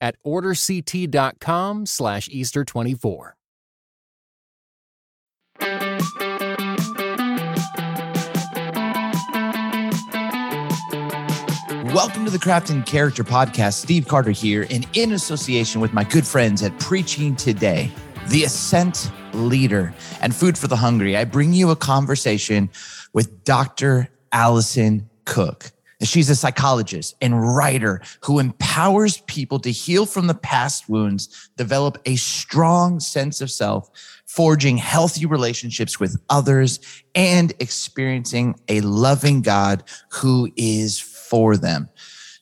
at orderct.com slash Easter24. Welcome to the Crafting Character Podcast. Steve Carter here, and in association with my good friends at Preaching Today, the Ascent Leader, and Food for the Hungry, I bring you a conversation with Dr. Allison Cook. She's a psychologist and writer who empowers people to heal from the past wounds, develop a strong sense of self, forging healthy relationships with others, and experiencing a loving God who is for them.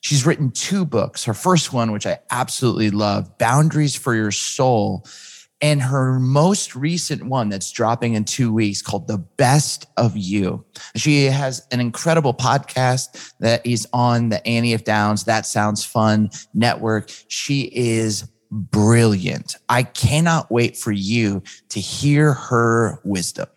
She's written two books. Her first one, which I absolutely love, Boundaries for Your Soul, and her most recent one that's dropping in two weeks called The Best of You. She has an incredible podcast that is on the Annie F. Downs That Sounds Fun network. She is brilliant. I cannot wait for you to hear her wisdom.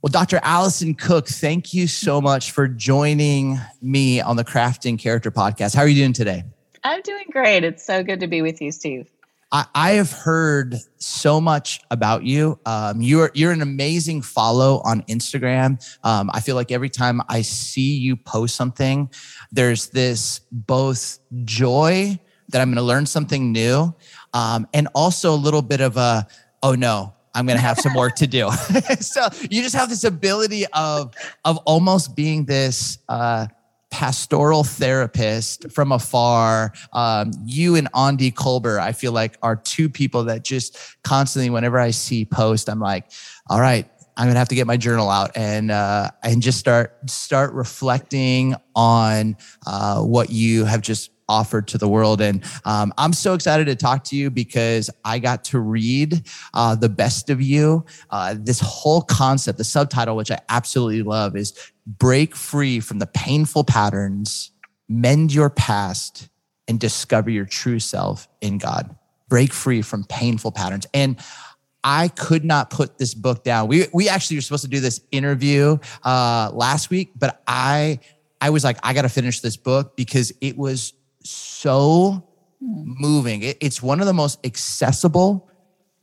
Well, Dr. Allison Cook, thank you so much for joining me on the Crafting Character podcast. How are you doing today? I'm doing great. It's so good to be with you, Steve. I, I have heard so much about you. Um, you're you're an amazing follow on Instagram. Um, I feel like every time I see you post something, there's this both joy that I'm going to learn something new, um, and also a little bit of a oh no, I'm going to have some work to do. so you just have this ability of of almost being this. Uh, pastoral therapist from afar. Um, you and Aundi Kolber, I feel like are two people that just constantly, whenever I see post, I'm like, all right, I'm gonna have to get my journal out and uh, and just start start reflecting on uh, what you have just offered to the world. And um, I'm so excited to talk to you because I got to read uh, The Best of You. Uh, this whole concept, the subtitle, which I absolutely love, is Break Free from the Painful Patterns, Mend Your Past, and Discover Your True Self in God. Break free from painful patterns. And I could not put this book down. We we actually were supposed to do this interview uh, last week, but I I was like, I got to finish this book because it was so moving. It, it's one of the most accessible,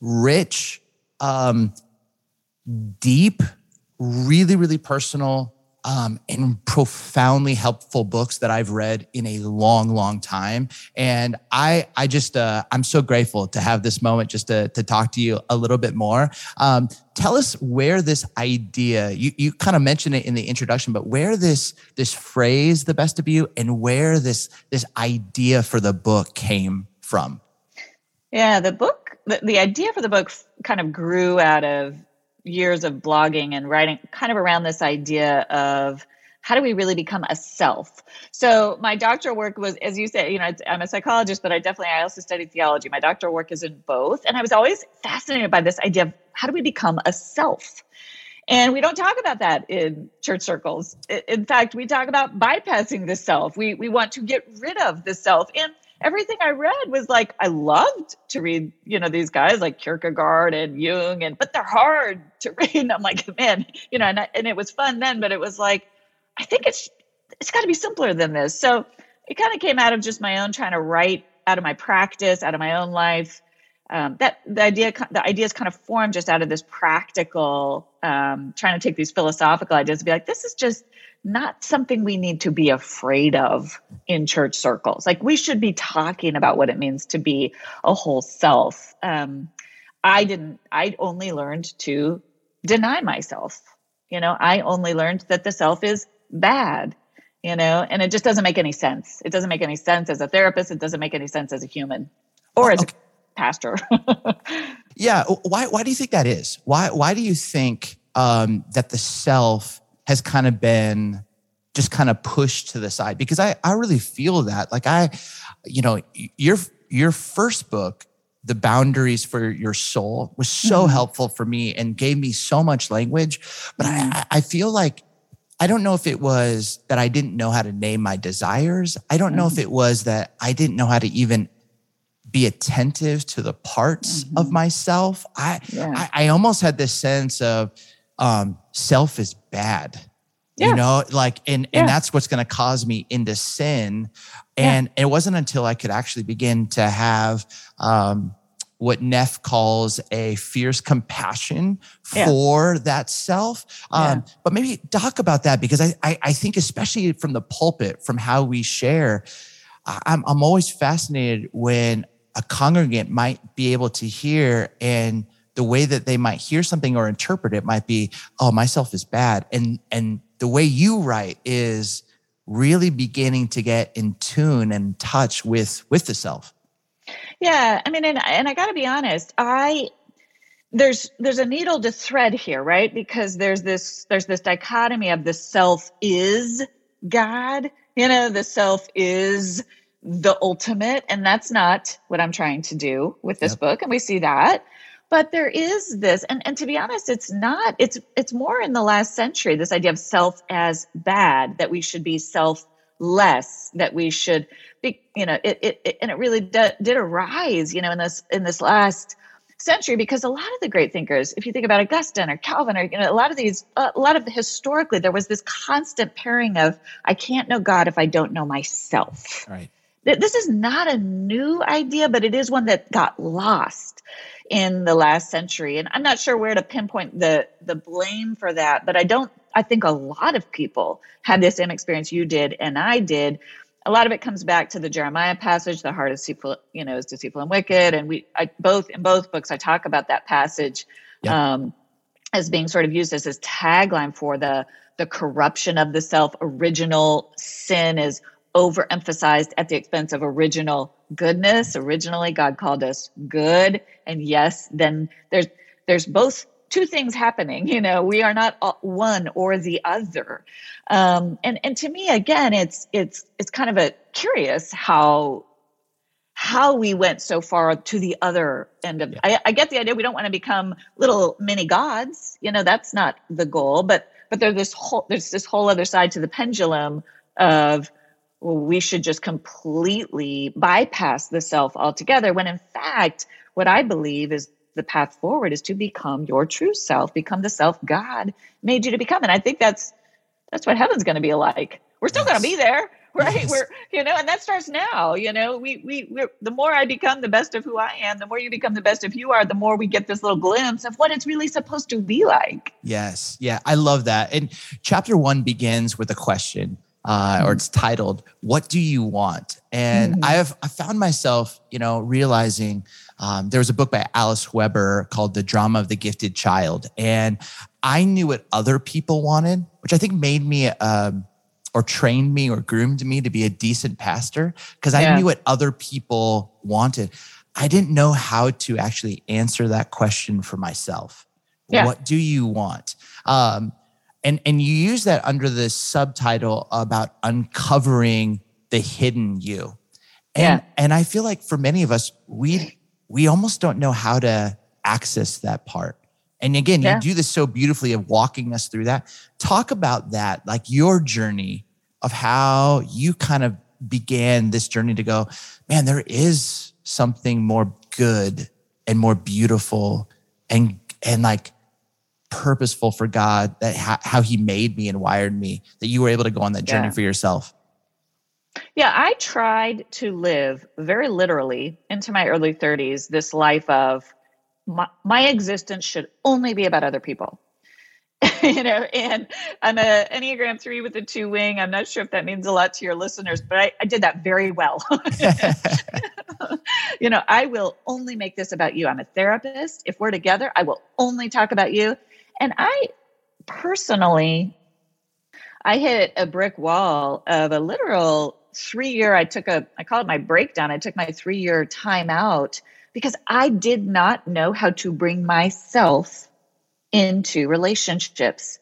rich, um, deep, really, really personal um, and profoundly helpful books that I've read in a long, long time. And I, I just, uh, I'm so grateful to have this moment just to, to talk to you a little bit more. Um, tell us where this idea, you, you kind of mentioned it in the introduction, but where this, this phrase, the best of you, and where this, this idea for the book came from. Yeah, the book, the, the idea for the book kind of grew out of years of blogging and writing kind of around this idea of how do we really become a self? So my doctoral work was as you say you know i'm a psychologist but i definitely i also studied theology. My doctoral work is in both. And i was always fascinated by this idea of how do we become a self? And we don't talk about that in church circles. In fact we talk about bypassing the self. We we want to get rid of the self. And everything I read was like I loved to read, you know, these guys like Kierkegaard and Jung, and but they're hard to read. And I'm like, man, you know, and, I, and it was fun then, but it was like, I think it's it's got to be simpler than this. So it kind of came out of just my own trying to write out of my practice, out of my own life. Um, that the idea the ideas kind of formed just out of this practical um, trying to take these philosophical ideas and be like this is just not something we need to be afraid of in church circles. Like we should be talking about what it means to be a whole self. Um, I didn't, I only learned to deny myself. You know, I only learned that the self is bad, you know, and it just doesn't make any sense. It doesn't make any sense as a therapist. It doesn't make any sense as a human or as okay. a pastor. yeah. Why, why do you think that is? Why, why do you think um, that the self has kind of been just kind of pushed to the side because I, I really feel that like I, you know, your, your first book the boundaries for your soul was so mm-hmm. helpful for me and gave me so much language. But mm-hmm. I, I feel like I don't know if it was that I didn't know how to name my desires. I don't know if mm-hmm. it was that I didn't know how to even be attentive to the parts mm-hmm. of myself. I, yeah. I, I almost had this sense of um, self is bad. Yeah. You know, like and yeah. and that's what's going to cause me into sin. And it wasn't until I could actually begin to have um, what Neff calls a fierce compassion for yeah. that self. Um, yeah. But maybe talk about that because I, I, I, think, especially from the pulpit, from how we share, I'm, I'm always fascinated when a congregant might be able to hear and the way that they might hear something or interpret it might be, oh, myself is bad. And, and the way you write is really beginning to get in tune and touch with, with the self. Yeah, I mean, and and I got to be honest, I there's there's a needle to thread here, right? Because there's this there's this dichotomy of the self is God, you know, the self is the ultimate, and that's not what I'm trying to do with this yep. book, and we see that. But there is this, and, and to be honest, it's not, it's it's more in the last century, this idea of self as bad, that we should be self less that we should be you know it, it, it and it really did, did arise you know in this in this last century because a lot of the great thinkers if you think about augustine or calvin or you know a lot of these a lot of the historically there was this constant pairing of i can't know god if i don't know myself. Right. This is not a new idea but it is one that got lost in the last century and i'm not sure where to pinpoint the the blame for that but i don't I think a lot of people had the same experience you did and I did. A lot of it comes back to the Jeremiah passage, the heart is deceitful, you know, is deceitful and wicked. And we I both in both books I talk about that passage um, as being sort of used as this tagline for the the corruption of the self. Original sin is overemphasized at the expense of original goodness. Originally, God called us good, and yes, then there's there's both two things happening you know we are not one or the other um, and and to me again it's it's it's kind of a curious how how we went so far to the other end of I, I get the idea we don't want to become little mini gods you know that's not the goal but but there's this whole there's this whole other side to the pendulum of well, we should just completely bypass the self altogether when in fact what i believe is the path forward is to become your true self, become the self God made you to become. And I think that's that's what heaven's going to be like. We're still yes. going to be there, right? Yes. We're you know, and that starts now. You know, we we we're, the more I become the best of who I am, the more you become the best of who you are, the more we get this little glimpse of what it's really supposed to be like. Yes, yeah, I love that. And chapter one begins with a question. Uh, or mm-hmm. it's titled "What Do You Want?" And mm-hmm. I have I found myself, you know, realizing um, there was a book by Alice Weber called The Drama of the Gifted Child. And I knew what other people wanted, which I think made me um, or trained me or groomed me to be a decent pastor because I knew what other people wanted. I didn't know how to actually answer that question for myself. Yeah. What do you want? Um, and and you use that under the subtitle about uncovering the hidden you. And, yeah. and I feel like for many of us, we we almost don't know how to access that part. And again, yeah. you do this so beautifully of walking us through that. Talk about that, like your journey of how you kind of began this journey to go, man, there is something more good and more beautiful and and like purposeful for God that ha- how he made me and wired me that you were able to go on that journey yeah. for yourself. Yeah, I tried to live very literally into my early 30s this life of my, my existence should only be about other people. you know, and I'm a Enneagram three with a two wing. I'm not sure if that means a lot to your listeners, but I, I did that very well. you know, I will only make this about you. I'm a therapist. If we're together, I will only talk about you. And I personally, I hit a brick wall of a literal three year, I took a, I call it my breakdown. I took my three year time out because I did not know how to bring myself into relationships.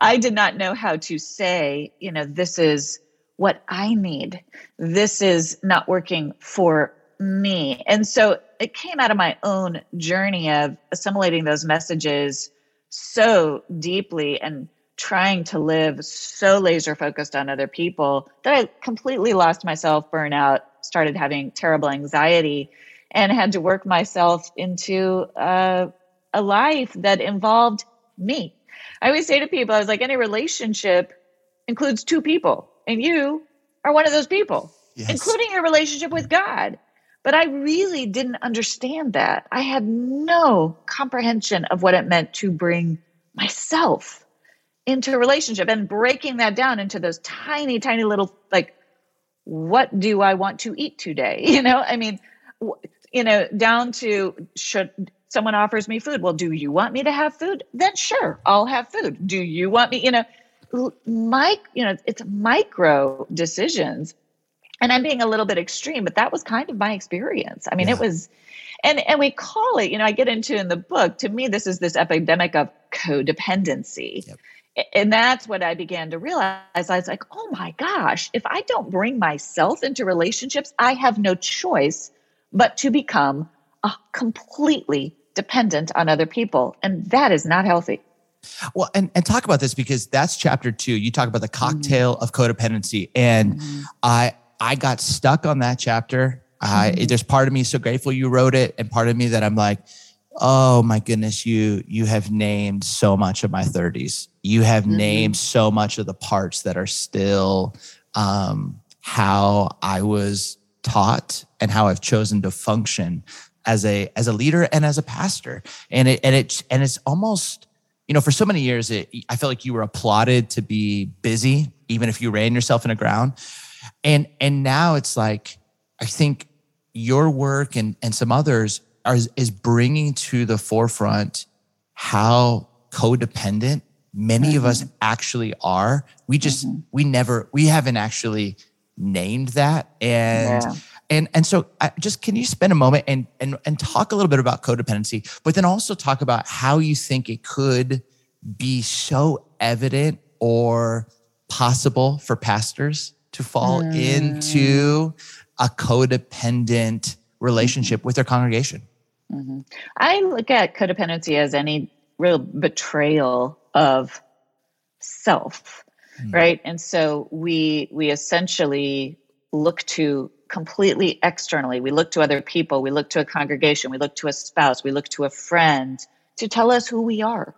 I did not know how to say, you know, this is what I need. This is not working for me. And so it came out of my own journey of assimilating those messages so deeply and trying to live so laser focused on other people that I completely lost myself, burnout, started having terrible anxiety, and had to work myself into uh, a life that involved me. I always say to people, I was like, any relationship includes two people, and you are one of those people, yes. including your relationship with God. But I really didn't understand that. I had no comprehension of what it meant to bring myself into a relationship and breaking that down into those tiny, tiny little, like, what do I want to eat today? You know, I mean, you know, down to should someone offers me food. Well, do you want me to have food? Then sure, I'll have food. Do you want me, you know, Mike, you know, it's micro decisions and I'm being a little bit extreme, but that was kind of my experience. I mean, yeah. it was, and and we call it, you know, I get into in the book. To me, this is this epidemic of codependency. Yep. And that's what I began to realize. I was like, oh my gosh, if I don't bring myself into relationships, I have no choice but to become a completely dependent on other people. And that is not healthy. Well, and, and talk about this because that's chapter two. You talk about the mm-hmm. cocktail mm-hmm. of codependency. And mm-hmm. I I got stuck on that chapter. I mm-hmm. there's part of me so grateful you wrote it, and part of me that I'm like, oh my goodness, you you have named so much of my 30s. You have mm-hmm. named so much of the parts that are still um, how I was taught and how I've chosen to function as a as a leader and as a pastor. And it and it and it's almost you know for so many years it, I felt like you were applauded to be busy even if you ran yourself in the ground and and now it's like i think your work and and some others are is bringing to the forefront how codependent many mm-hmm. of us mm-hmm. actually are we just mm-hmm. we never we haven't actually named that and yeah. and and so I, just can you spend a moment and and and talk a little bit about codependency but then also talk about how you think it could be so evident or possible for pastors to fall mm. into a codependent relationship mm-hmm. with their congregation. Mm-hmm. I look at codependency as any real betrayal of self, mm. right? And so we we essentially look to completely externally. We look to other people, we look to a congregation, we look to a spouse, we look to a friend to tell us who we are.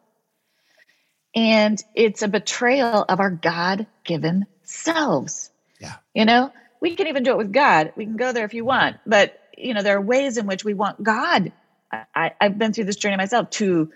And it's a betrayal of our God given selves. Yeah. You know, we can even do it with God. We can go there if you want, but you know, there are ways in which we want God. I, I've been through this journey myself to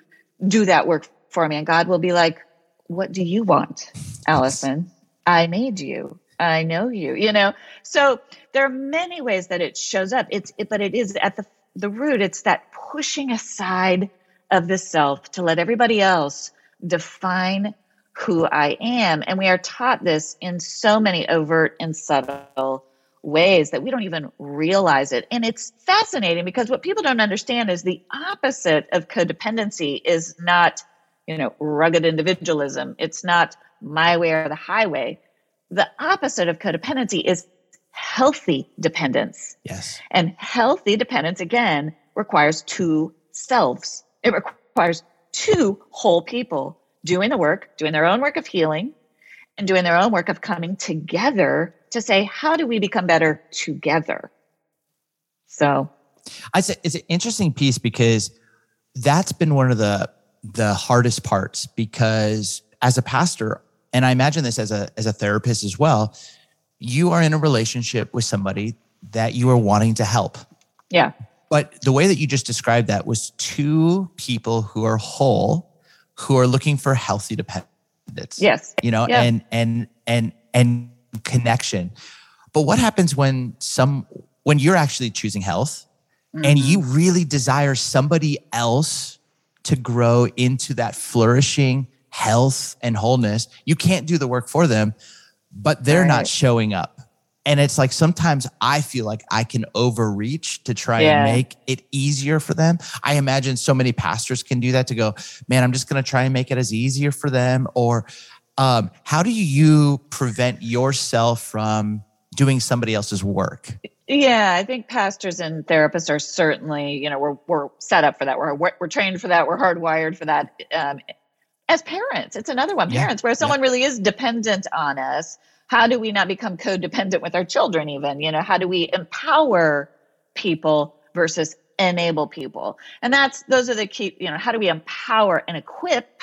do that work for me, and God will be like, "What do you want, Allison? I made you. I know you." You know, so there are many ways that it shows up. It's, it, but it is at the the root. It's that pushing aside of the self to let everybody else define who I am. And we are taught this in so many overt and subtle ways that we don't even realize it. And it's fascinating because what people don't understand is the opposite of codependency is not, you know, rugged individualism. It's not my way or the highway. The opposite of codependency is healthy dependence. Yes. And healthy dependence, again, requires two selves. It requires two whole people doing the work, doing their own work of healing, and doing their own work of coming together to say, how do we become better together? So I say it's an interesting piece because that's been one of the the hardest parts because as a pastor, and I imagine this as a as a therapist as well, you are in a relationship with somebody that you are wanting to help. Yeah. But the way that you just described that was two people who are whole who are looking for healthy dependence. Yes. You know, yeah. and and and and connection. But what happens when some when you're actually choosing health mm-hmm. and you really desire somebody else to grow into that flourishing health and wholeness, you can't do the work for them, but they're right. not showing up. And it's like sometimes I feel like I can overreach to try yeah. and make it easier for them. I imagine so many pastors can do that to go, man, I'm just going to try and make it as easier for them. Or um, how do you prevent yourself from doing somebody else's work? Yeah, I think pastors and therapists are certainly, you know, we're we're set up for that. We're we're trained for that. We're hardwired for that. Um, as parents, it's another one. Yeah. Parents, where someone yeah. really is dependent on us, how do we not become codependent with our children? Even, you know, how do we empower people versus enable people? And that's those are the key. You know, how do we empower and equip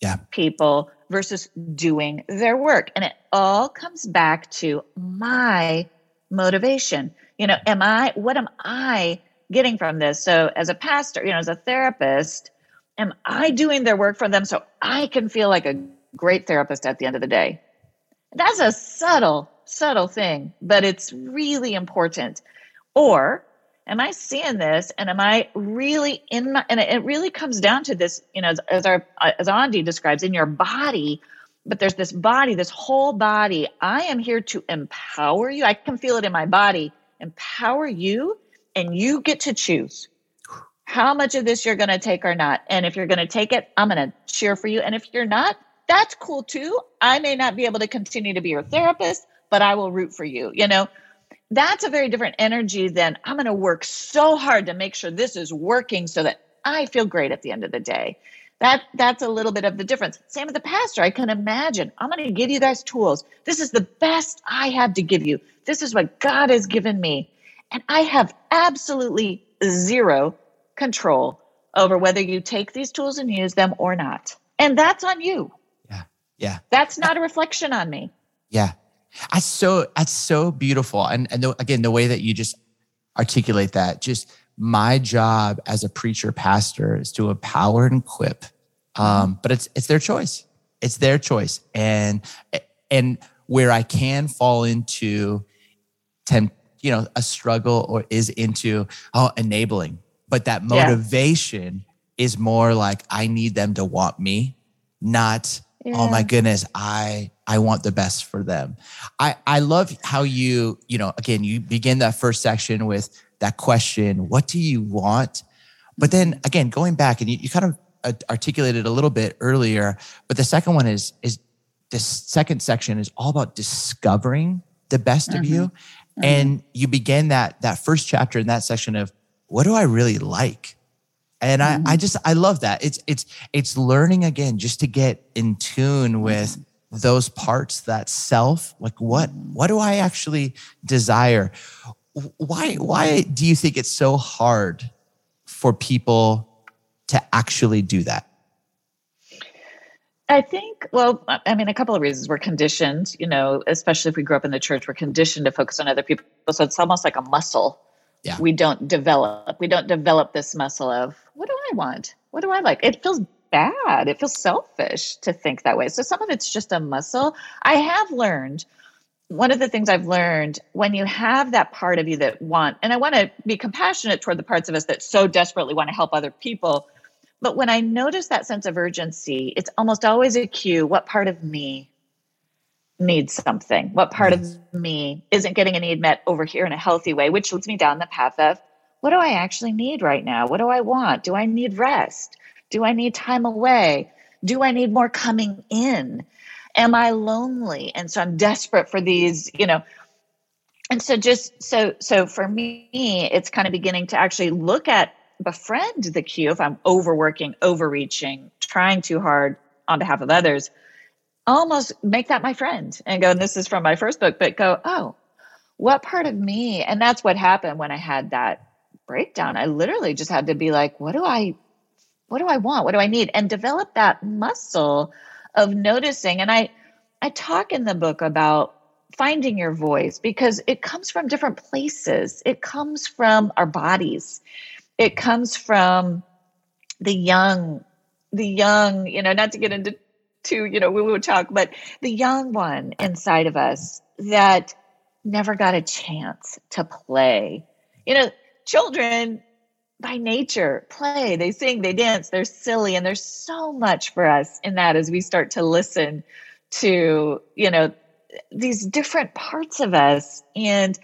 yeah. people versus doing their work? And it all comes back to my motivation. You know, am I, what am I getting from this? So, as a pastor, you know, as a therapist, am I doing their work for them so I can feel like a great therapist at the end of the day? That's a subtle, subtle thing, but it's really important. Or am I seeing this and am I really in my, and it really comes down to this, you know, as, as our, as Aundi describes in your body, but there's this body, this whole body. I am here to empower you. I can feel it in my body, empower you, and you get to choose how much of this you're going to take or not. And if you're going to take it, I'm going to cheer for you. And if you're not, that's cool too. I may not be able to continue to be your therapist, but I will root for you. You know, that's a very different energy than I'm going to work so hard to make sure this is working so that I feel great at the end of the day that that's a little bit of the difference same with the pastor i can imagine i'm going to give you guys tools this is the best i have to give you this is what god has given me and i have absolutely zero control over whether you take these tools and use them or not. And that's on you. Yeah yeah. That's not a reflection on me. Yeah. That's so that's so beautiful. And and the, again the way that you just articulate that just my job as a preacher pastor is to empower and equip um, but it's it's their choice. It's their choice. And and where i can fall into temp, you know a struggle or is into oh enabling but that motivation yeah. is more like i need them to want me not yeah. oh my goodness i i want the best for them i i love how you you know again you begin that first section with that question, what do you want? But then again, going back and you, you kind of articulated a little bit earlier, but the second one is, is this second section is all about discovering the best mm-hmm. of you. Mm-hmm. And you begin that, that first chapter in that section of what do I really like? And mm-hmm. I, I just, I love that. It's, it's, it's learning again, just to get in tune with those parts, that self, like what, what do I actually desire? why why do you think it's so hard for people to actually do that? I think, well, I mean, a couple of reasons. We're conditioned, you know, especially if we grew up in the church, we're conditioned to focus on other people. So it's almost like a muscle. Yeah. We don't develop. We don't develop this muscle of what do I want? What do I like? It feels bad. It feels selfish to think that way. So some of it's just a muscle. I have learned one of the things I've learned when you have that part of you that want, and I want to be compassionate toward the parts of us that so desperately want to help other people. But when I notice that sense of urgency, it's almost always a cue what part of me needs something? What part of me isn't getting a need met over here in a healthy way, which leads me down the path of what do I actually need right now? What do I want? Do I need rest? Do I need time away? Do I need more coming in? am I lonely? And so I'm desperate for these, you know. And so just so so for me, it's kind of beginning to actually look at befriend the cue if I'm overworking, overreaching, trying too hard on behalf of others, almost make that my friend and go, and this is from my first book, but go, oh, what part of me? And that's what happened when I had that breakdown. I literally just had to be like, what do I what do I want? What do I need? And develop that muscle of noticing. And I, I talk in the book about finding your voice because it comes from different places. It comes from our bodies. It comes from the young, the young, you know, not to get into to, you know, we would talk, but the young one inside of us that never got a chance to play. You know, children by nature play they sing they dance they're silly and there's so much for us in that as we start to listen to you know these different parts of us and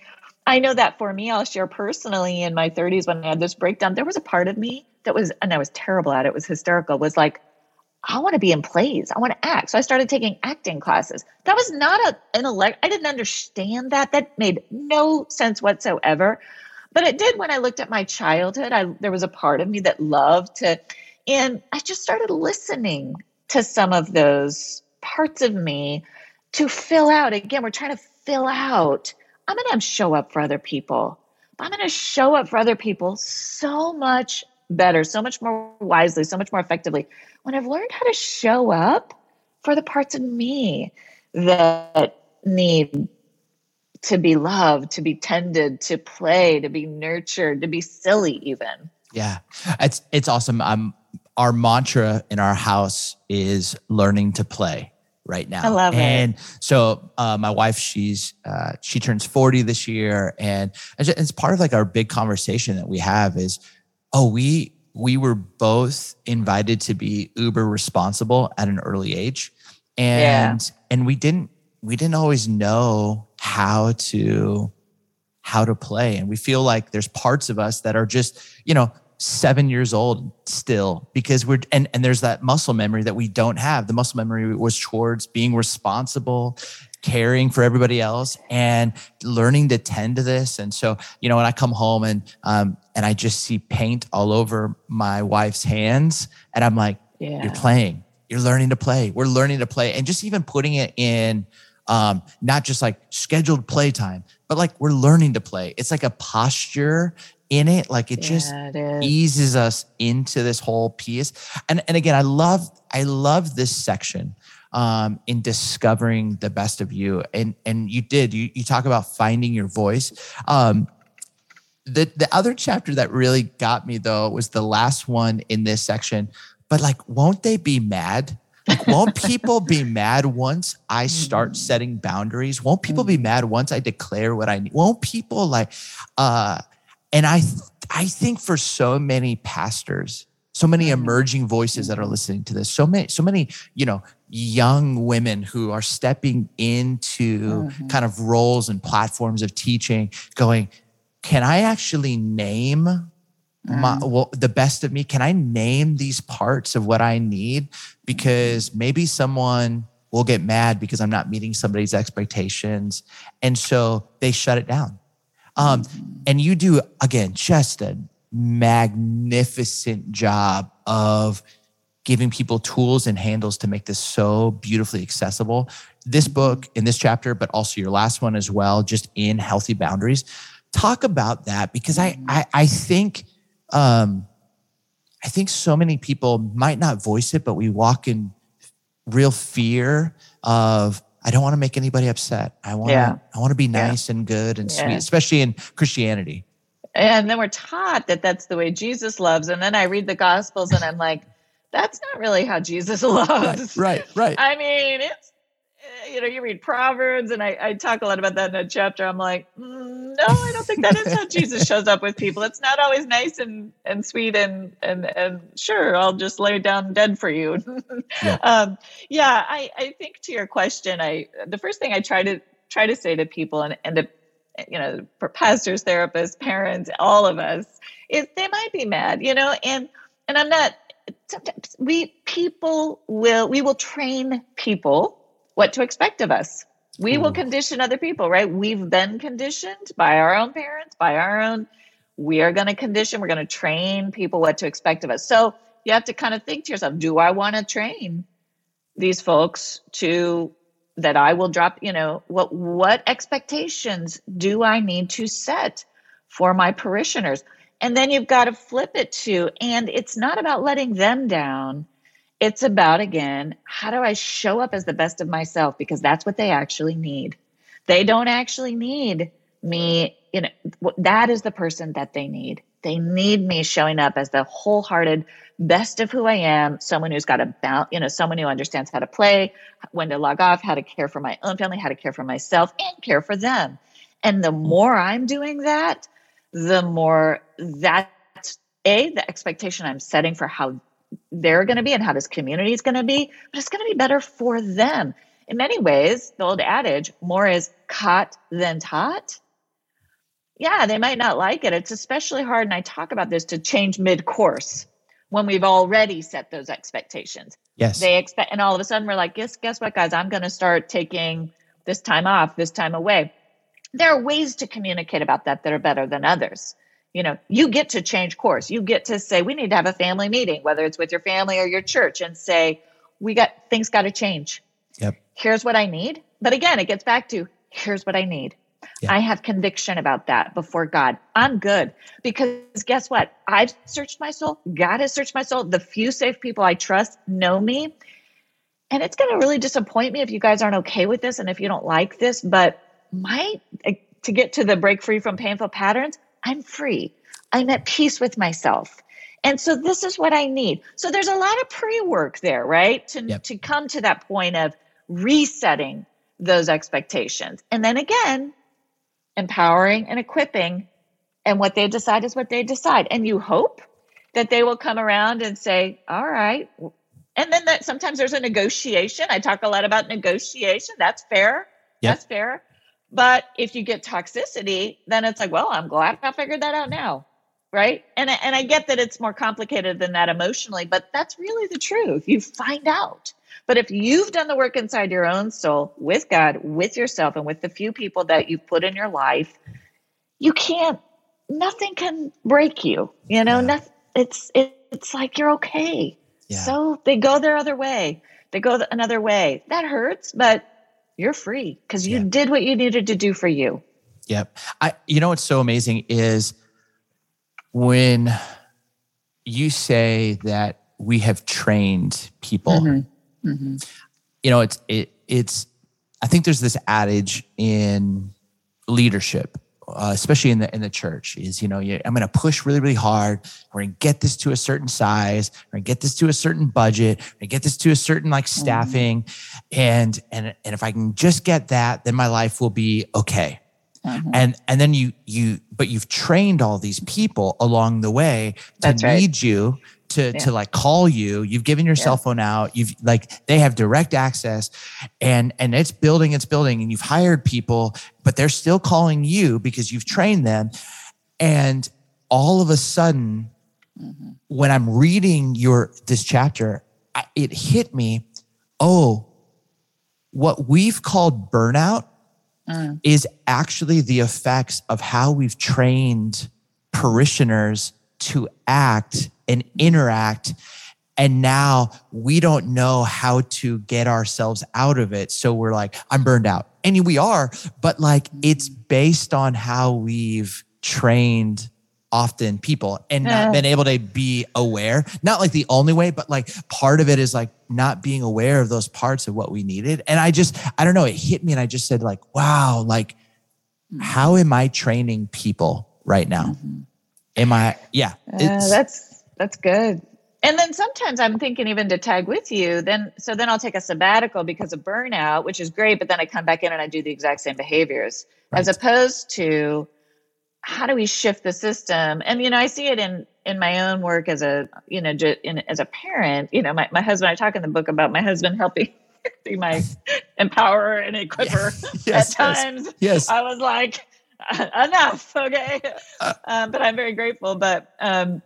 i know that for me i'll share personally in my 30s when i had this breakdown there was a part of me that was and i was terrible at it was hysterical was like I want to be in plays. I want to act. So I started taking acting classes. That was not a, an elect. I didn't understand that. That made no sense whatsoever. But it did when I looked at my childhood. I, there was a part of me that loved to, and I just started listening to some of those parts of me to fill out. Again, we're trying to fill out. I'm going to show up for other people. I'm going to show up for other people so much better, so much more wisely, so much more effectively when I've learned how to show up for the parts of me that need to be loved, to be tended, to play, to be nurtured, to be silly even. Yeah. It's it's awesome. Um our mantra in our house is learning to play right now. I love and it. And so uh, my wife, she's uh, she turns 40 this year. And it's part of like our big conversation that we have is, oh, we we were both invited to be uber responsible at an early age. And yeah. and we didn't we didn't always know how to how to play and we feel like there's parts of us that are just you know seven years old still because we're and, and there's that muscle memory that we don't have the muscle memory was towards being responsible caring for everybody else and learning to tend to this and so you know when i come home and um and i just see paint all over my wife's hands and i'm like yeah. you're playing you're learning to play we're learning to play and just even putting it in um, not just like scheduled playtime, but like we're learning to play. It's like a posture in it. Like it yeah, just it eases us into this whole piece. And and again, I love I love this section um, in discovering the best of you. And and you did you you talk about finding your voice. Um, the the other chapter that really got me though was the last one in this section. But like, won't they be mad? Like, won't people be mad once I start mm. setting boundaries? Won't people be mm. mad once I declare what I need? Won't people like, uh, and I, I think for so many pastors, so many emerging voices that are listening to this, so many, so many, you know, young women who are stepping into mm-hmm. kind of roles and platforms of teaching, going, can I actually name my, mm. well, the best of me? Can I name these parts of what I need? Because maybe someone will get mad because I'm not meeting somebody's expectations. And so they shut it down. Um, mm. and you do, again, just a magnificent job of giving people tools and handles to make this so beautifully accessible. This book in this chapter, but also your last one as well, just in healthy boundaries. Talk about that because I, I, I think um, I think so many people might not voice it, but we walk in real fear of I don't want to make anybody upset. I want yeah. I want to be nice yeah. and good and yeah. sweet, especially in Christianity. And then we're taught that that's the way Jesus loves. And then I read the Gospels and I'm like, that's not really how Jesus loves. Right, right. right. I mean, it's you know, you read Proverbs, and I, I talk a lot about that in a chapter. I'm like, mm, no, I don't think that is how Jesus shows up with people. It's not always nice and and sweet and and and sure, I'll just lay down dead for you. yeah. Um, yeah, I I think to your question, I the first thing I try to try to say to people and and to you know for pastors, therapists, parents, all of us is they might be mad, you know, and and I'm not sometimes we people will we will train people what to expect of us. We will mm. condition other people, right? We've been conditioned by our own parents, by our own. We are going to condition, we're going to train people what to expect of us. So you have to kind of think to yourself, do I want to train these folks to that I will drop, you know, what what expectations do I need to set for my parishioners? And then you've got to flip it to and it's not about letting them down it's about, again, how do I show up as the best of myself? Because that's what they actually need. They don't actually need me. You know, that is the person that they need. They need me showing up as the wholehearted best of who I am, someone who's got a balance, you know, someone who understands how to play, when to log off, how to care for my own family, how to care for myself and care for them. And the mm. more I'm doing that, the more that a the expectation I'm setting for how they're going to be and how this community is going to be, but it's going to be better for them. In many ways, the old adage, more is caught than taught. Yeah, they might not like it. It's especially hard, and I talk about this to change mid course. when we've already set those expectations. Yes. They expect, and all of a sudden we're like, guess, guess what, guys? I'm going to start taking this time off, this time away. There are ways to communicate about that that are better than others. You know, you get to change course. You get to say, we need to have a family meeting, whether it's with your family or your church, and say, we got things got to change. Yep. Here's what I need. But again, it gets back to here's what I need. I have conviction about that before God. I'm good because guess what? I've searched my soul. God has searched my soul. The few safe people I trust know me. And it's going to really disappoint me if you guys aren't okay with this and if you don't like this. But my, to get to the break free from painful patterns, I'm free. I'm at peace with myself. And so this is what I need. So there's a lot of pre work there, right? To, yep. to come to that point of resetting those expectations. And then again, empowering and equipping. And what they decide is what they decide. And you hope that they will come around and say, all right. And then that sometimes there's a negotiation. I talk a lot about negotiation. That's fair. Yep. That's fair. But if you get toxicity, then it's like, well, I'm glad I figured that out now. Right. And, and I get that it's more complicated than that emotionally, but that's really the truth. You find out. But if you've done the work inside your own soul with God, with yourself, and with the few people that you've put in your life, you can't, nothing can break you. You know, yeah. nothing, it's, it, it's like you're okay. Yeah. So they go their other way. They go another way. That hurts, but you're free because you yeah. did what you needed to do for you. Yep. I, you know, what's so amazing is when you say that we have trained people. Mm-hmm Mm-hmm. You know, it's it it's. I think there's this adage in leadership, uh, especially in the in the church, is you know you, I'm going to push really really hard. We're going to get this to a certain size. We're going to get this to a certain budget. We're going to get this to a certain like mm-hmm. staffing, mm-hmm. and and and if I can just get that, then my life will be okay. Mm-hmm. And and then you you but you've trained all these people along the way to That's need right. you to yeah. to like call you you've given your yeah. cell phone out you've like they have direct access and and it's building it's building and you've hired people but they're still calling you because you've trained them and all of a sudden mm-hmm. when i'm reading your this chapter it hit me oh what we've called burnout mm. is actually the effects of how we've trained parishioners to act and interact. And now we don't know how to get ourselves out of it. So we're like, I'm burned out. And we are, but like it's based on how we've trained often people and not been able to be aware. Not like the only way, but like part of it is like not being aware of those parts of what we needed. And I just, I don't know, it hit me and I just said, like, wow, like, how am I training people right now? Mm-hmm. Am I? Yeah. Uh, that's that's good. And then sometimes I'm thinking even to tag with you. Then so then I'll take a sabbatical because of burnout, which is great. But then I come back in and I do the exact same behaviors, right. as opposed to how do we shift the system? And you know, I see it in in my own work as a you know in, as a parent. You know, my my husband. I talk in the book about my husband helping be my empower and equipper yes, at times. Yes, yes. I was like, enough okay uh, um, but i'm very grateful but um,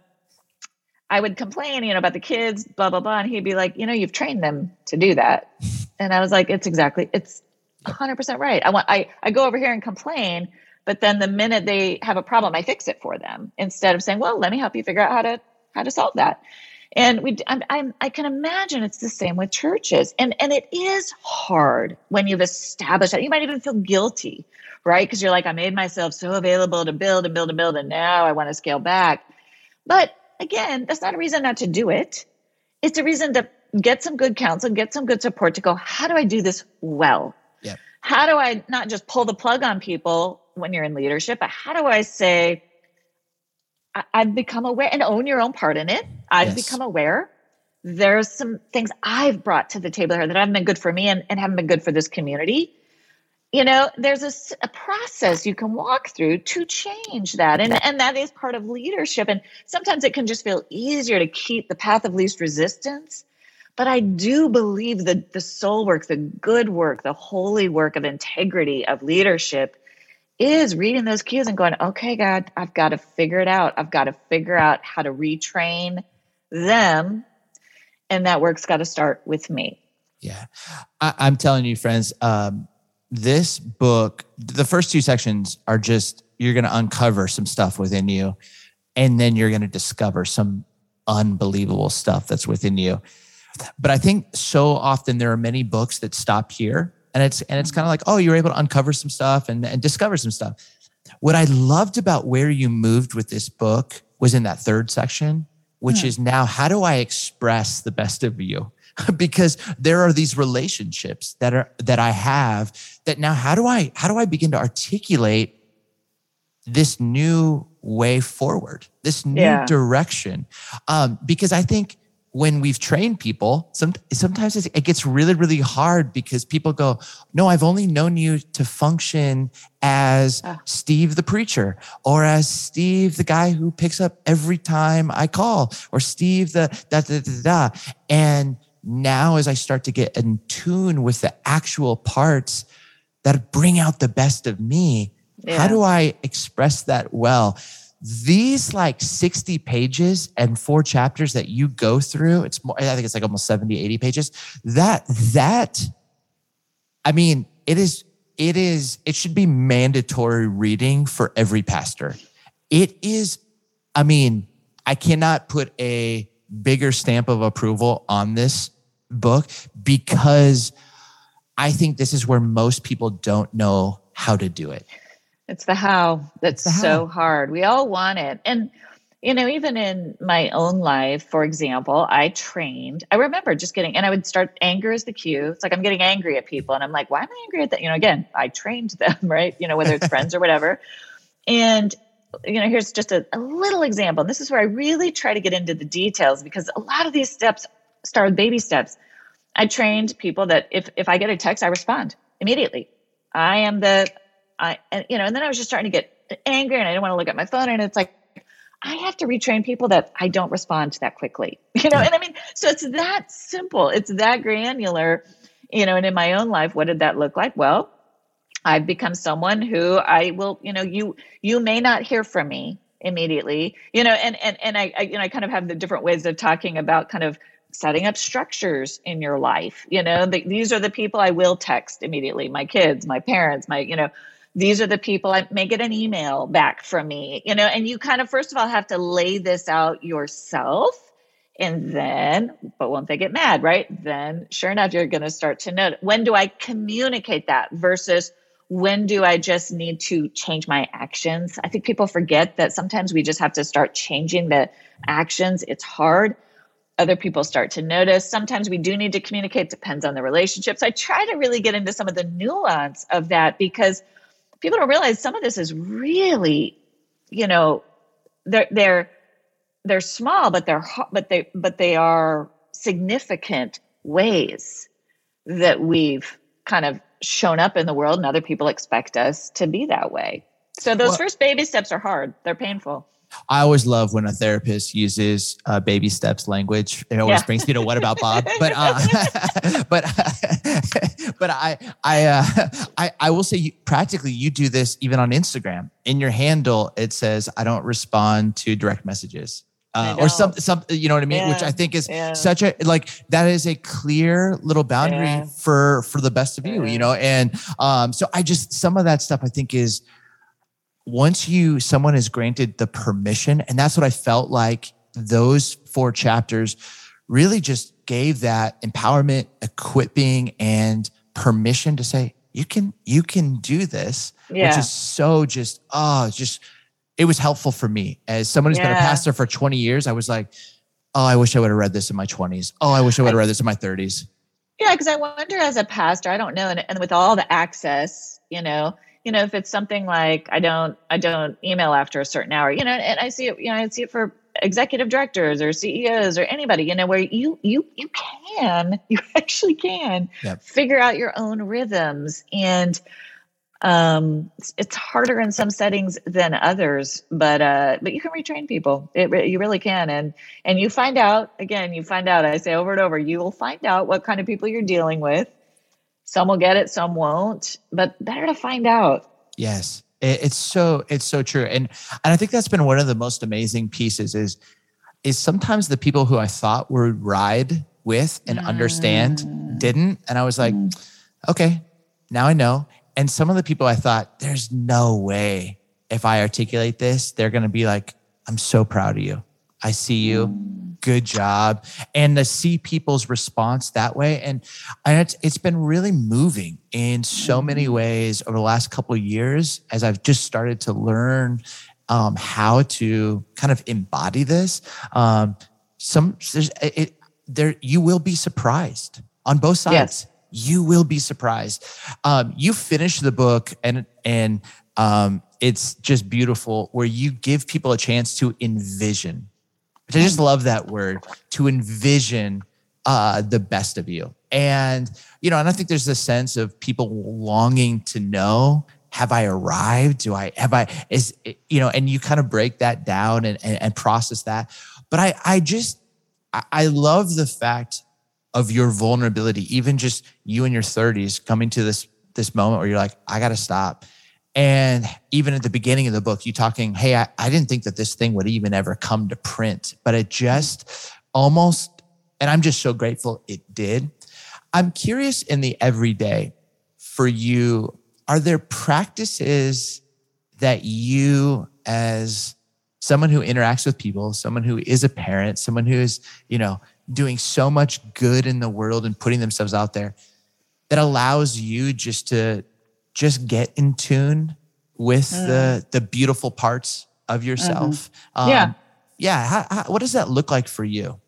i would complain you know about the kids blah blah blah. And he'd be like you know you've trained them to do that. And i was like it's exactly it's 100% right. I want i i go over here and complain but then the minute they have a problem i fix it for them instead of saying well let me help you figure out how to how to solve that. And we I'm, I'm i can imagine it's the same with churches. And and it is hard when you've established that. You might even feel guilty right? Because you're like, I made myself so available to build and build and build, and now I want to scale back. But again, that's not a reason not to do it. It's a reason to get some good counsel, get some good support to go, how do I do this well? Yeah. How do I not just pull the plug on people when you're in leadership, but how do I say, I- have become aware and own your own part in it? I've yes. become aware. There's some things I've brought to the table here that haven't been good for me and, and haven't been good for this community you know there's a, a, process you can walk through to change that and, and that is part of leadership and sometimes it can just feel easier to keep the path of least resistance but i do believe that the soul work the good work the holy work of integrity of leadership is reading those cues and going okay god i've got to figure it out i've got to figure out how to retrain them. And that work's got to start with me. Yeah. I, am telling you, friends, um, this book, the first two sections are just, you're going to uncover some stuff within you. And then you're going to discover some unbelievable stuff that's within you. But I think so often there are many books that stop here. And it's and it's kind of like, oh, you're able to uncover some stuff and, and discover some stuff. What I loved about where you moved with this book was in that third section, which hmm. is now how do I express the best of you? because there are these relationships that are that I have that now how do I how do I begin to articulate this new way forward, this new yeah. direction? Um, because I think when we've trained people, some, sometimes it gets really, really hard because people go, No, I've only known you to function as uh. Steve the preacher, or as Steve the guy who picks up every time I call, or Steve the da da da da. And now, as I start to get in tune with the actual parts that bring out the best of me, yeah. how do I express that well? these like 60 pages and four chapters that you go through it's more i think it's like almost 70 80 pages that that i mean it is it is it should be mandatory reading for every pastor it is i mean i cannot put a bigger stamp of approval on this book because i think this is where most people don't know how to do it it's the how that's the so hard. We all want it. And, you know, even in my own life, for example, I trained, I remember just getting, and I would start anger as the cue. It's like I'm getting angry at people. And I'm like, why am I angry at that? You know, again, I trained them, right? You know, whether it's friends or whatever. And, you know, here's just a, a little example. This is where I really try to get into the details because a lot of these steps start with baby steps. I trained people that if if I get a text, I respond immediately. I am the I, and, you know, and then I was just starting to get angry and I didn't want to look at my phone. And it's like, I have to retrain people that I don't respond to that quickly, you know? And I mean, so it's that simple. It's that granular, you know, and in my own life, what did that look like? Well, I've become someone who I will, you know, you, you may not hear from me immediately, you know, and, and, and I, I you know, I kind of have the different ways of talking about kind of setting up structures in your life. You know, the, these are the people I will text immediately, my kids, my parents, my, you know, these are the people I may get an email back from me, you know, and you kind of first of all have to lay this out yourself. And then, but won't they get mad, right? Then, sure enough, you're going to start to know when do I communicate that versus when do I just need to change my actions? I think people forget that sometimes we just have to start changing the actions. It's hard. Other people start to notice. Sometimes we do need to communicate, depends on the relationships. I try to really get into some of the nuance of that because people don't realize some of this is really, you know, they're they're they're small, but they're but they but they are significant ways that we've kind of shown up in the world, and other people expect us to be that way. So those well, first baby steps are hard; they're painful. I always love when a therapist uses uh, baby steps language. It always yeah. brings me to what about Bob? But uh, but but I I, uh, I I will say you, practically you do this even on Instagram. In your handle, it says I don't respond to direct messages. Uh, or some, some, you know what I mean, yeah. which I think is yeah. such a like that is a clear little boundary yeah. for for the best of you, you know. And um, so I just some of that stuff I think is once you someone is granted the permission and that's what i felt like those four chapters really just gave that empowerment equipping and permission to say you can you can do this which is so just oh just it was helpful for me as someone who's yeah. been a pastor for 20 years i was like oh i wish i would have read this in my 20s oh i wish i would have read this in my 30s yeah because i wonder as a pastor i don't know and, and with all the access you know you know if it's something like i don't i don't email after a certain hour you know and i see it you know i see it for executive directors or ceos or anybody you know where you you you can you actually can yep. figure out your own rhythms and um it's harder in some settings than others but uh but you can retrain people it you really can and and you find out again you find out i say over and over you will find out what kind of people you're dealing with some will get it, some won't, but better to find out. Yes. It's so it's so true. And and I think that's been one of the most amazing pieces is is sometimes the people who I thought would ride with and understand Mm. didn't. And I was like, okay, now I know. And some of the people I thought, there's no way if I articulate this, they're going to be like, I'm so proud of you. I see you. Good job. And to see people's response that way. And, and it's, it's been really moving in so many ways over the last couple of years as I've just started to learn um, how to kind of embody this. Um, some there's, it, there you will be surprised on both sides. Yes. You will be surprised. Um, you finish the book and and um, it's just beautiful where you give people a chance to envision. I just love that word to envision uh, the best of you. And you know, and I think there's a sense of people longing to know have I arrived? Do I have I is you know, and you kind of break that down and, and, and process that. But I I just I love the fact of your vulnerability, even just you in your 30s coming to this this moment where you're like, I gotta stop. And even at the beginning of the book, you talking, hey, I, I didn't think that this thing would even ever come to print, but it just almost, and I'm just so grateful it did. I'm curious in the everyday for you, are there practices that you as someone who interacts with people, someone who is a parent, someone who is, you know, doing so much good in the world and putting themselves out there that allows you just to just get in tune with mm. the the beautiful parts of yourself. Mm-hmm. Yeah. Um, yeah. How, how, what does that look like for you?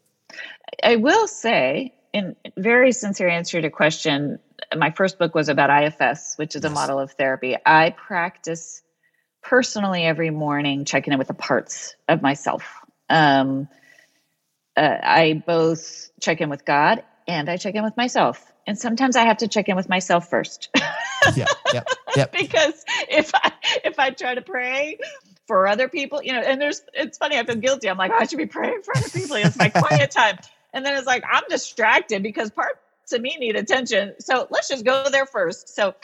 I will say, in very sincere answer to question, my first book was about IFS, which is a model of therapy. I practice personally every morning checking in with the parts of myself. Um, uh, I both check in with God and I check in with myself. And sometimes I have to check in with myself first. Yeah, yeah, yeah. because if I if I try to pray for other people, you know, and there's it's funny, I feel guilty. I'm like, oh, I should be praying for other people. It's my quiet time. And then it's like I'm distracted because parts of me need attention. So let's just go there first. So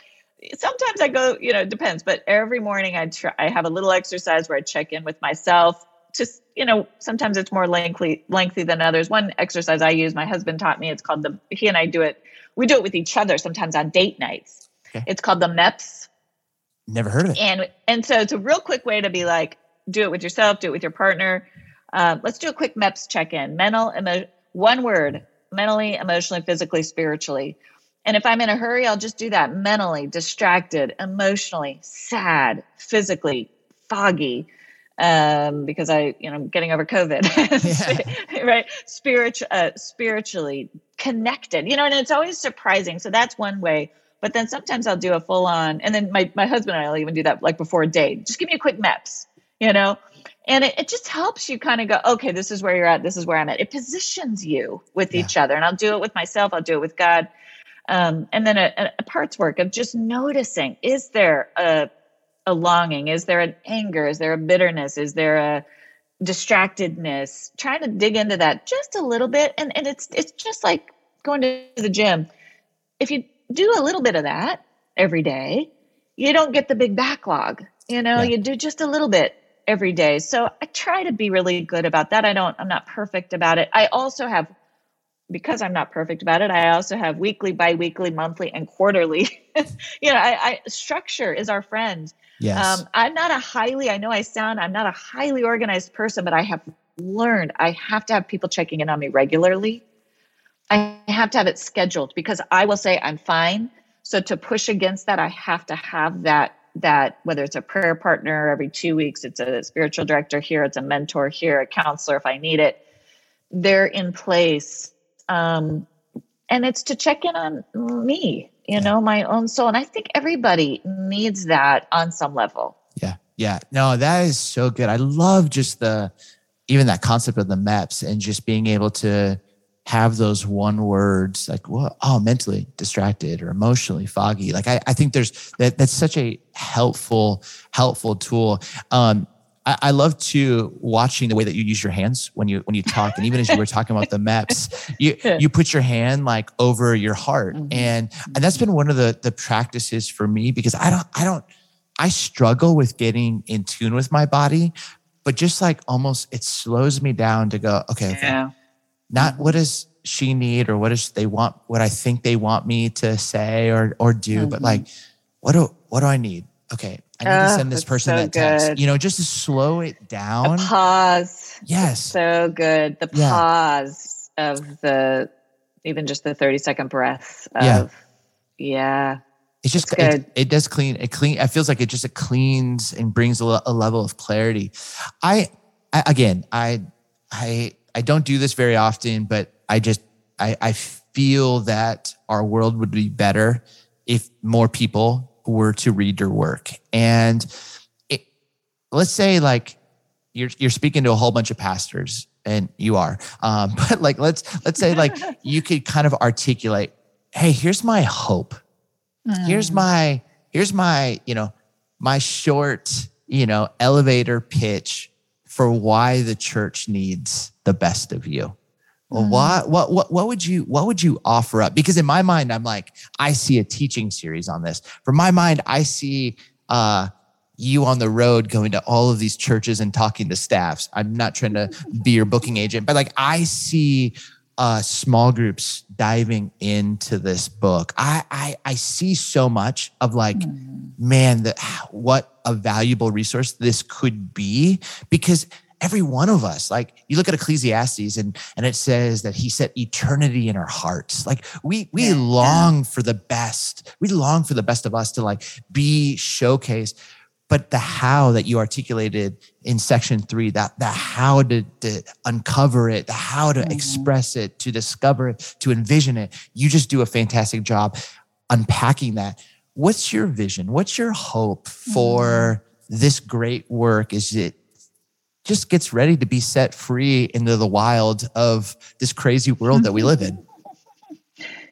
sometimes I go, you know, it depends, but every morning I try I have a little exercise where I check in with myself. Just, you know, sometimes it's more lengthy lengthy than others. One exercise I use, my husband taught me, it's called the he and I do it, we do it with each other sometimes on date nights. Okay. It's called the MEPS Never heard of it. and and so it's a real quick way to be like do it with yourself do it with your partner um, let's do a quick meps check-in mental emo- one word mentally emotionally physically spiritually and if i'm in a hurry i'll just do that mentally distracted emotionally sad physically foggy um, because i you know i'm getting over covid right spiritual uh, spiritually connected you know and it's always surprising so that's one way but then sometimes I'll do a full on, and then my, my husband and I will even do that like before a date. Just give me a quick MEPS, you know? And it, it just helps you kind of go, okay, this is where you're at. This is where I'm at. It positions you with Yeah. each other. And I'll do it with myself. I'll do it with God. Um, and then a- a parts work of just noticing, is there a, a longing? Is there an anger? Is there a bitterness? Is there a distractedness? Trying to dig into that just a little bit. And, and it's, it's just like going to the gym. If you do a little bit of that every day, you don't get the big backlog. You know, Yeah. you do just a little bit every day. So I try to be really good about that. I don't, I'm not perfect about it. I also have, because I'm not perfect about it, I also have weekly, bi weekly, monthly, and quarterly. you know, I, I structure is our friend. Yes. Um, I'm not a highly, I know I sound, I'm not a highly organized person, but I have learned I have to have people checking in on me regularly. I have to have it scheduled because I will say I'm fine. So to push against that, I have to have that that whether it's a prayer partner every two weeks, it's a spiritual director here, it's a mentor here, a counselor if I need it. They're in place. Um, and it's to check in on me, you know, my own soul. And I think everybody needs that on some level. Yeah. Yeah. No, that is so good. I love just the even that concept of the MEPS and just being able to have those one words like what oh mentally distracted or emotionally foggy like i, I think there's that that's such a helpful helpful tool um I, I love to watching the way that you use your hands when you when you talk and even as you were talking about the MEPS you you put your hand like over your heart Mhm. and and that's been one of the the practices for me because i don't i don't I struggle with getting in tune with my body, but just like almost it slows me down to go, okay, okay. Yeah. not what does she need or what does they want, what I think they want me to say or or do, but Mhm. like, what do what do I need? Okay, I need to Oh, send this person so that text. good. You know, just to slow it A down. pause. Yes. So good. The Yeah. pause of the even just the 30 second breaths of Yeah. yeah. It's just it, it does clean. It clean. It feels like it just it cleans and brings a, a level of clarity. I, I again, I, I, I don't do this very often, but I just I, I feel that our world would be better if more people were to read your work. And it, let's say like you're you're speaking to a whole bunch of pastors, and you are, um, but like let's let's say like you could kind of articulate, hey, here's my hope here's Mm. my here's my you know my short you know elevator pitch for why the church needs the best of you well Mm. what what what what would you what would you offer up because in my mind i'm like i see a teaching series on this from my mind i see uh you on the road going to all of these churches and talking to staffs i'm not trying to be your booking agent but like i see uh, small groups diving into this book. I, I I see so much of like, Mm. man, that what a valuable resource this could be because every one of us, like you look at Ecclesiastes and and it says that he set eternity in our hearts. Like we we Yeah. long for the best. We long for the best of us to like be showcased but the how that you articulated in section three that the how to, to uncover it the how to Mhm. express it to discover it to envision it you just do a fantastic job unpacking that what's your vision what's your hope for this great work is it just gets ready to be set free into the wild of this crazy world that we live in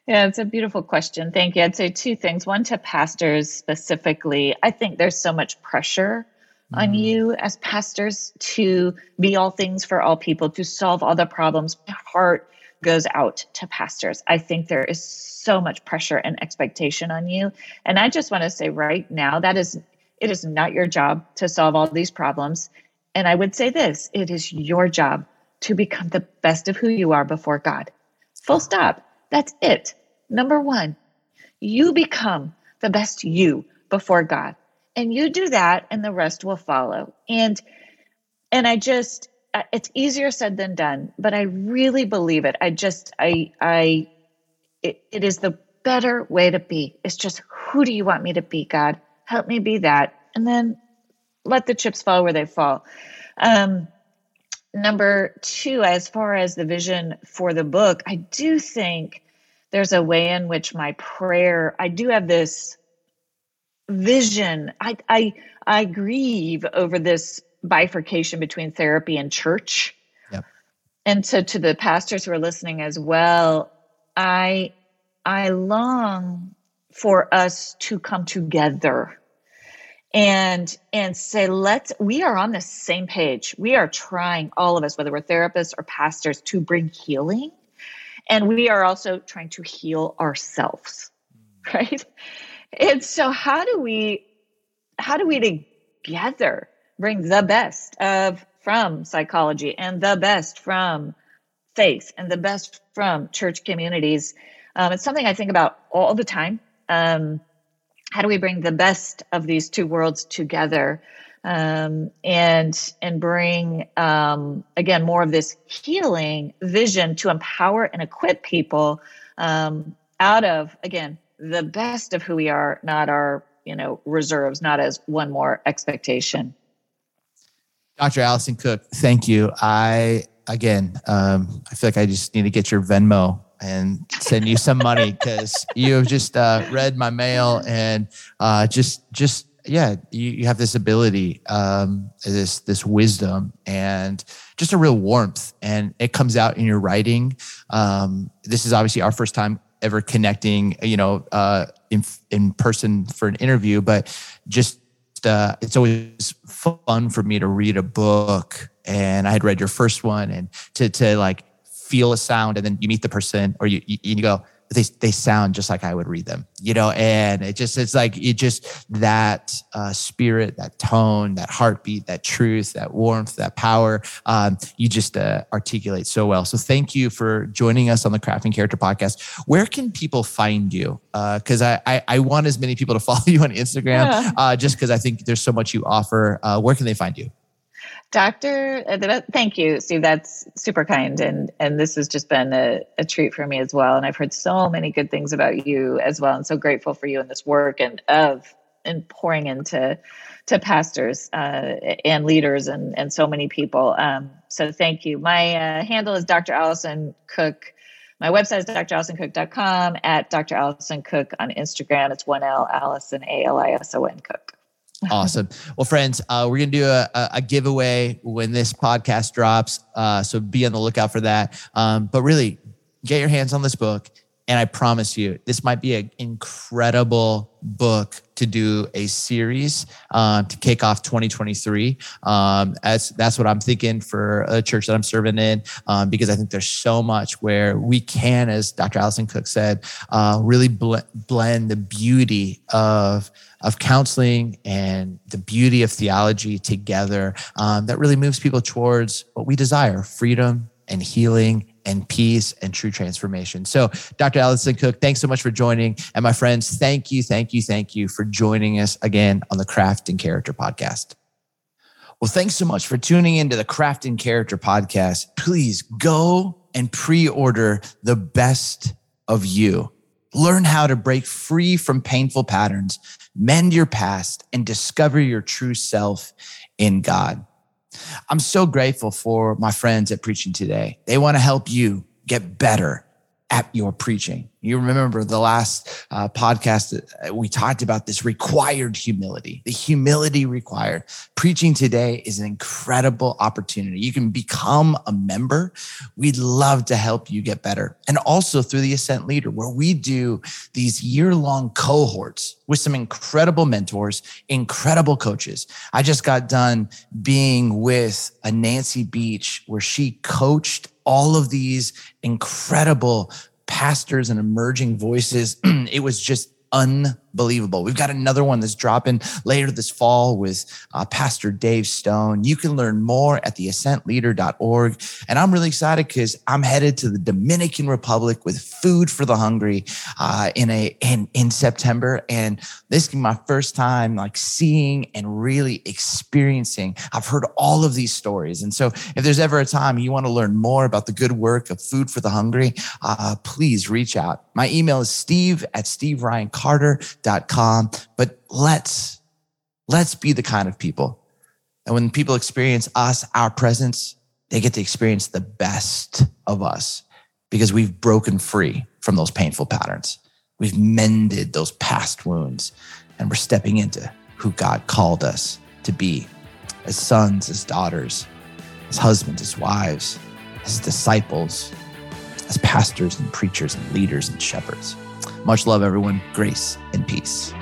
Yeah, it's a beautiful question. Thank you. I'd say two things. One to pastors specifically. I think there's so much pressure on Mm. you as pastors to be all things for all people, to solve all the problems. My heart goes out to pastors. I think there is so much pressure and expectation on you. And I just want to say right now that is it is not your job to solve all these problems. And I would say this, it is your job to become the best of who you are before God. Full stop. That's it. Number one, you become the best you before God. And you do that and the rest will follow. And and I just uh, it's easier said than done, but I really believe it. I just I I it, it is the better way to be. It's just who do you want me to be, God? Help me be that. And then let the chips fall where they fall. Um number two, as far as the vision for the book, I do think there's a way in which my prayer, I do have this vision. I I I grieve over this bifurcation between therapy and church. Yep. And so to the pastors who are listening as well, I I long for us to come together and and say let's we are on the same page. We are trying all of us whether we're therapists or pastors to bring healing and we are also trying to heal ourselves. Right? And so how do we how do we together bring the best of from psychology and the best from faith and the best from church communities? Um, it's something i think about all the time. Um, how do we bring the best of these two worlds together um, and and bring um, again more of this healing vision to empower and equip people um, out of again the best of who we are not our you know reserves not as one more expectation Dr. Alison Cook, thank you. I again, um, I feel like I just need to get your Venmo and send you some money because you have just uh, read my mail and uh, just just yeah, you, you have this ability, um, this this wisdom and just a real warmth, and it comes out in your writing. Um, this is obviously our first time ever connecting, you know, uh, in in person for an interview, but just uh, it's always fun for me to read a book and I had read your first one and to, to like feel a sound and then you meet the person or you, you, you go, they they sound just like I would read them, you know. And it just it's like it just that uh, spirit, that tone, that heartbeat, that truth, that warmth, that power. Um, you just uh, articulate so well. So thank you for joining us on the Craft and Character podcast. Where can people find you? Because uh, I, I, I want as many people to follow you on Instagram, yeah. Uh, just because I think there's so much you offer. Uh, where can they find you? Doctor, uh, thank you, Steve. That's super kind, and and this has just been a, a, treat for me as well. And I've heard so many good things about you as well, and so grateful for you and this work and of and pouring into to pastors uh, and leaders and and so many people. Um, so thank you. My uh, handle is Dr. Alison Cook. My website is dralisoncook.com at Dr. Alison Cook on Instagram. It's one L Alison A L I S O N Cook awesome. Well, friends, uh, we're going to do a, a, giveaway when this podcast drops. Uh, so be on the lookout for that. Um, but really, get your hands on this book. And I promise you, this might be an incredible book to do a series uh, to kick off 2023. Um, as that's what I'm thinking for a church that I'm serving in, um, because I think there's so much where we can, as Dr. Alison Cook said, uh, really bl- blend the beauty of of counseling and the beauty of theology together um, that really moves people towards what we desire freedom and healing and peace and true transformation. So, Dr. Alison Cook, thanks so much for joining. And my friends, thank you, thank you, thank you for joining us again on the Craft and Character podcast. Well, thanks so much for tuning into the Craft and Character podcast. Please go and pre order the best of you. Learn how to break free from painful patterns, mend your past, and discover your true self in God. I'm so grateful for my friends at Preaching Today. They want to help you get better at your preaching. You remember the last uh, podcast uh, we talked about this required humility, the humility required. Preaching today is an incredible opportunity. You can become a member. We'd love to help you get better. And also through the Ascent Leader, where we do these year long cohorts with some incredible mentors, incredible coaches. I just got done being with a Nancy Beach where she coached all of these incredible pastors and emerging voices. it was just unbelievable. We've got another one that's dropping later this fall with uh, Pastor Dave Stone. You can learn more at theascentleader.org. And I'm really excited because I'm headed to the Dominican Republic with Food for the Hungry uh, in a in in September, and this is my first time like seeing and really experiencing. I've heard all of these stories, and so if there's ever a time you want to learn more about the good work of Food for the Hungry, uh, please reach out. My email is steve at steveryancarter.com. But let's let's be the kind of people. And when people experience us, our presence, they get to experience the best of us because we've broken free from those painful patterns. We've mended those past wounds and we're stepping into who God called us to be as sons, as daughters, as husbands, as wives, as disciples, as pastors and preachers and leaders and shepherds. Much love, everyone. Grace and peace.